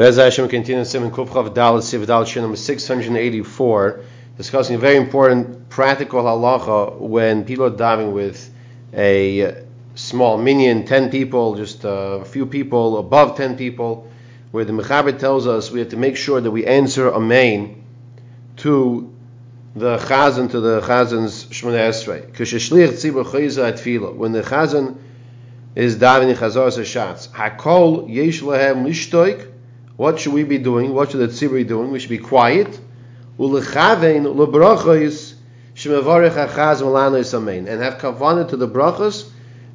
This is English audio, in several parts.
Bez Hashem continues Simon Kufchav Dalit Siv Dalit Shir number 684, discussing a very important practical halacha when people are diving with a uh, small minion, 10 people, just uh, a few people, above 10 people, where the Mechaber tells us we have to make sure that we answer Amen to the Chazan, to the Chazan's Shmoneh Esrei. When the Chazan is diving in Chazar Shatz, Hakol Yesh Lahem Lishtoik, what should we be doing? What should the tzibur be doing? We should be quiet. Ulechavein lebrachos shemevarich hachaz malanos amen, and have kavanah to the brachos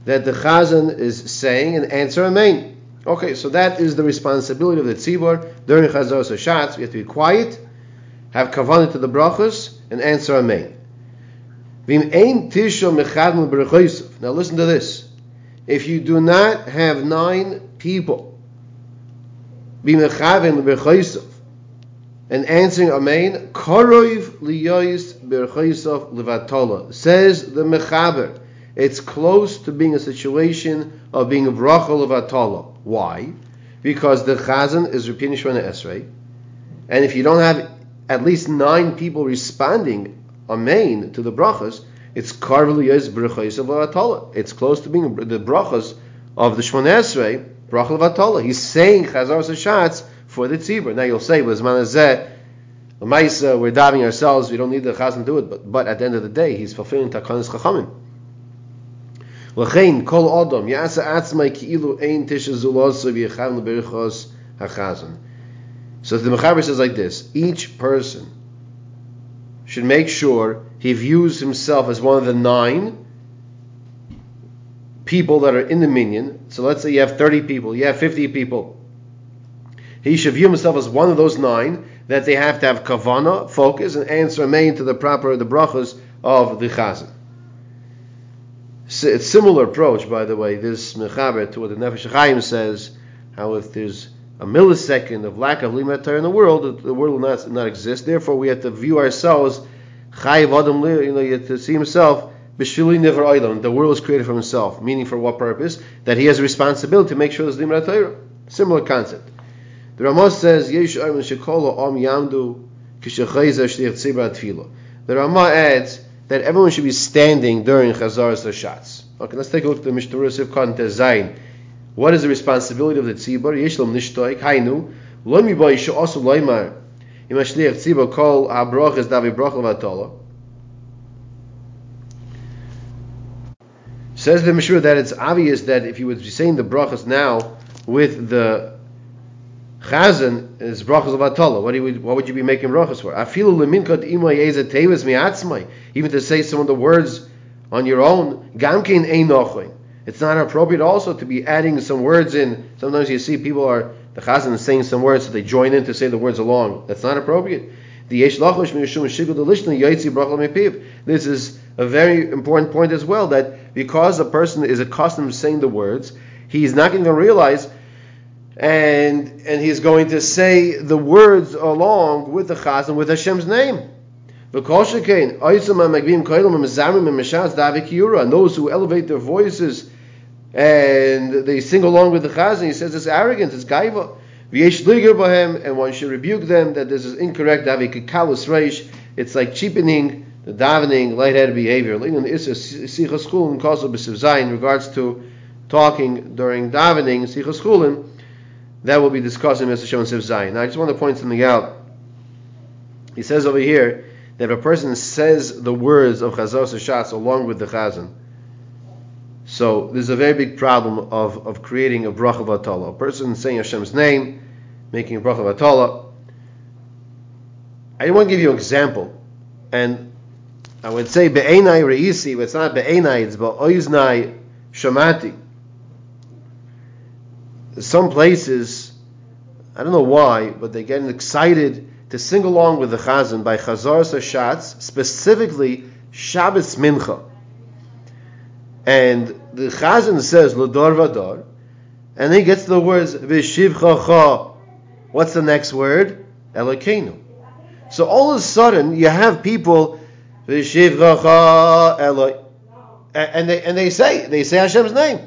that the chazan is saying and answer amen. Okay, so that is the responsibility of the tzibur during chazar shatz. We have to be quiet, have kavanah to the brachos, and answer amen. Vim ein tisho mechad Now listen to this. If you do not have nine people and answering Amen, Koroiv liyois berchaisav levatola. Says the Mechaber, it's close to being a situation of being a bracha levatola. Why? Because the Chazan is repeating Shemana Esrei, and if you don't have at least nine people responding Amen to the brachas, it's karv liyois berchaisav levatola. It's close to being the brachas of the Shemana Esrei, Brachel Vatola. He's saying Chazaras Hashatz for the tzibur. Now you'll say, "Was manazeh." We're diving ourselves. We don't need the chazan to do it, but, but at the end of the day, he's fulfilling takanas chachamim. L'chein kol adam yasa atzmai ki'ilu ein tisha v'yecham l'berichos hachazan. So the Mechaber says like this: each person should make sure he views himself as one of the nine people that are in the minyan. So let's say you have 30 people, you have 50 people. He should view himself as one of those nine that they have to have kavana, focus, and answer main to the proper the brachas of the chazan. It's similar approach, by the way, this mechaber to what the Nefesh Chaim says, how if there's a millisecond of lack of limat in the world, the world will not, not exist. Therefore, we have to view ourselves, chayiv adam, you know, you have to see himself B'shvili never oilam. The world is created for himself. Meaning for what purpose? That he has a responsibility to make sure there's limit Torah. Similar concept. The Ramah says, Yesh Ayman Shekola Om Yamdu. The Ramah adds that everyone should be standing during Chazaras Hashatz. Okay, let's take a look at the Mishnah Sivkot Zayin. What is the responsibility of the tzibur? Yeshlam nishtoik hainu lo mi boy sho also loimar im shliach tzibur kol ha brachas davi brachal vatola Says the Mishnah that it's obvious that if you would be saying the brachas now with the chazan is brachas of atala, what, would, what would you be making brachas for? Even to say some of the words on your own, It's not appropriate also to be adding some words in. Sometimes you see people are the chazan is saying some words, so they join in to say the words along. That's not appropriate. This is a very important point as well that because a person is accustomed to saying the words, he's not going to realize and and he's going to say the words along with the chazan with Hashem's name. And those who elevate their voices and they sing along with the chazan, he says it's arrogance, it's gaiva. And one should rebuke them that this is incorrect. It's like cheapening the davening, lightheaded behavior. In regards to talking during davening, sichas chulin, that will be discussed in Mr. Shon Siv Zayin. Now, I just want to point something out. He says over here that if a person says the words of Chazos Shatz along with the Chazan, so there's a very big problem of, of creating a bracha of A person saying Hashem's name, making a bracha of I want to give you an example, and I would say be'enai reisi, but it's not be'enai, it's ba'oiznai shamati. Some places, I don't know why, but they get excited to sing along with the chazan by chazaras hashatz, specifically Shabbos mincha. And the chazan says l'dor vador, and he gets the words v'shivcha What's the next word? Elokeinu. So all of a sudden you have people and they and they say they say Hashem's name.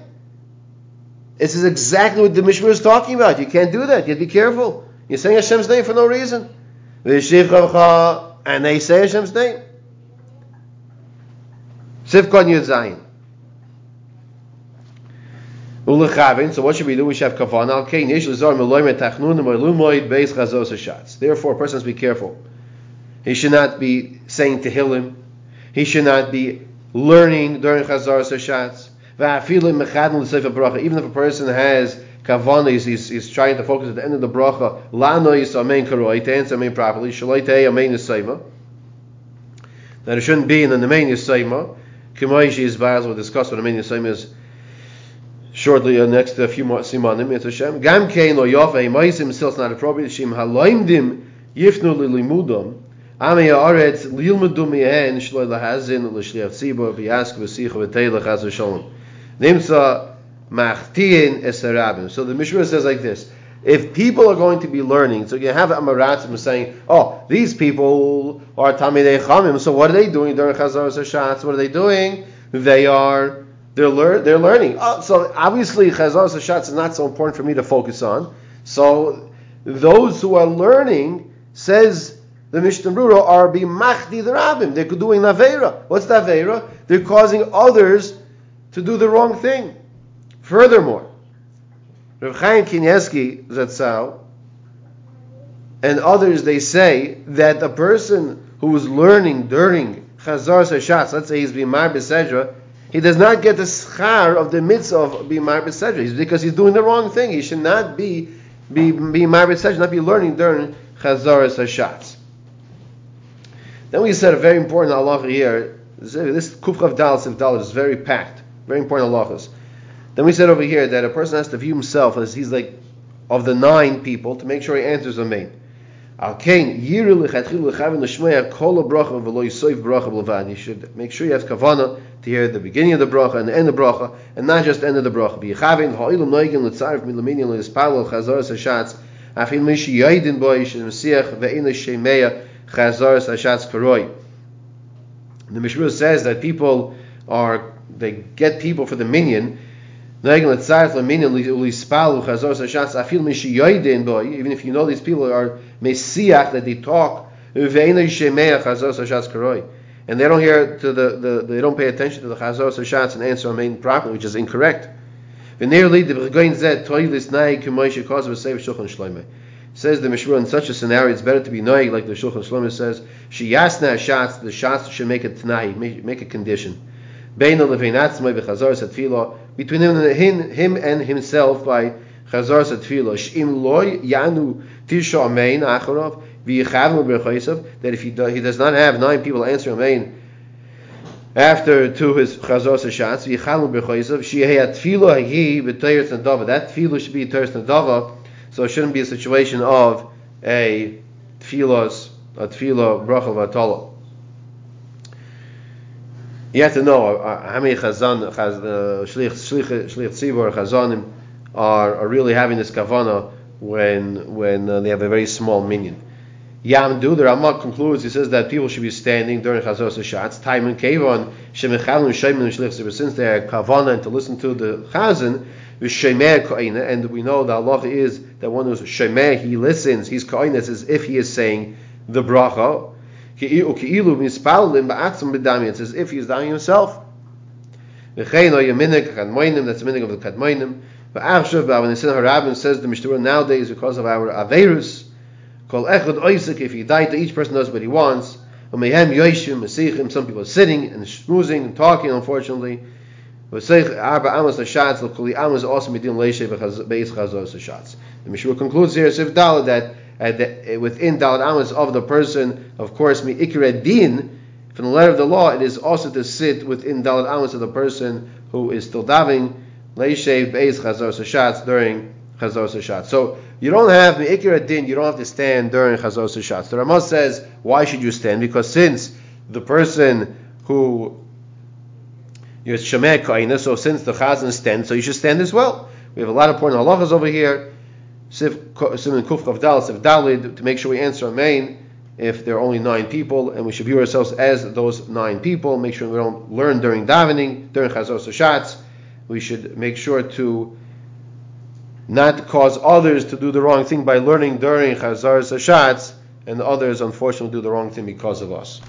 This is exactly what the Mishnah is talking about. You can't do that. You have to be careful. You're saying Hashem's name for no reason. And they say Hashem's name. Sivkon Yud. So what should we do? We should have kavanah. Therefore, a person must be careful. He should not be saying Tehillim. He should not be learning during Chazaras Hashatz. Even if a person has kavanah, he's, he's, he's, trying to focus at the end of the bracha, lano yisamein karoi, to answer amein properly, shaloite amein yisayma. That it shouldn't be in the main yisayma. Kimoishi is We'll discuss what amein yisayma is shortly uh, next a few more simanim. It's Hashem. Gam kein lo yofa imaisim still it's not appropriate. Shim halaimdim yifnu lilimudam. Ami haaretz lilmudu mihen shloi lahazin l'shliach tzibur v'yask v'sicha v'teilach chaz v'shalom. Nimsa machtiin esarabim. So the Mishnah says like this. If people are going to be learning, so you have Amaratim saying, oh, these people are Tamidei Chamim, so what are they doing during Chazaras Hashatz? What are they doing? They are they're, lear- they're learning. Oh, so obviously, Chazaras Hashatz is not so important for me to focus on. So those who are learning, says the Mishnah are bimachdi the rabbim. They're doing navera. What's navera? They're causing others to do the wrong thing. Furthermore, Rav Chaim Kanievsky Zatzal and others they say that a person who is learning during Chazaras Hashatz, let's say he's bimar b'sedra, he does not get the schar of the mitzvah of being married Sedra. because he's doing the wrong thing. He should not be be be married Sedra, not be learning during Chazaras Hashatz. Then we said a very important halacha here. This Kufchav Dal Siv Dal is very packed, very important halachas. Then we said over here that a person has to view himself as he's like of the nine people to make sure he answers the main. You should make sure you have kavana to hear the beginning of the bracha and the end of the bracha, and not just the end of the bracha. Chazaras hashatz karoi. The Mishnah says that people are they get people for the minyan. Even if you know these people are messiah that they talk, and they don't hear to the, the they don't pay attention to the chazos hashatz and answer amen properly, which is incorrect. Says the Mishnah in such a scenario, it's better to be noig like the Shulchan Shlomo says. Shiyasna shatz, the shatz should make a tnai, make a condition between him and him and himself by chazar satfilo. Sh'im loy yanu tisha amein acharov v'yichavnu b'chaysav. That if he, do, he does not have nine people answer amein after to his chazaras hashatz v'yichavnu b'chaysav she'hei atfilo hagi b'tayers nadava. That tefillah should be tayers nadava. So it shouldn't be a situation of a tefillah, a tefillah brachal v'atolah you have to know uh, uh how many chazan, chaz, uh, shlich, tzibor, chazanim are, are really having this kavana when when uh, they have a very small minyan. Yamdu, the Ramah concludes, he says that people should be standing during Chazos Shatz, time and Kevon, Shemechalun Shemim Shlich since they are kavana and to listen to the Chazan, and we know the Allah is that one who's Shemer, he listens, he's Koine, as if he is saying the bracha, it's as if he's dying himself. That's the meaning of the kadmoinim. But when the Sin Harabim says the Mishnah nowadays because of our averus, call echad oisik. If he died, each person knows what he wants. Some people are sitting and schmoozing and talking. Unfortunately, the Mishnah concludes here, Sif Dala, that uh, the, uh, within Dalit Amas of the person, of course, mi din, from the letter of the law, it is also to sit within Dalit Amas of the person who is still daving, leishev beis chazaras hashatz during chazaras hashatz. So you don't have mi din, you don't have to stand during chazaras hashatz. The Ramah says, why should you stand? Because since the person who you're so since the chazan stands, so you should stand as well. We have a lot of important halachas over here. Siv Kuf Chav Dal Siv to make sure we answer Amen if there are only nine people, and we should view ourselves as those nine people. Make sure we don't learn during davening, during Chazos Shatz. We should make sure to not cause others to do the wrong thing by learning during Chazaras Hashatz, and others unfortunately do the wrong thing because of us.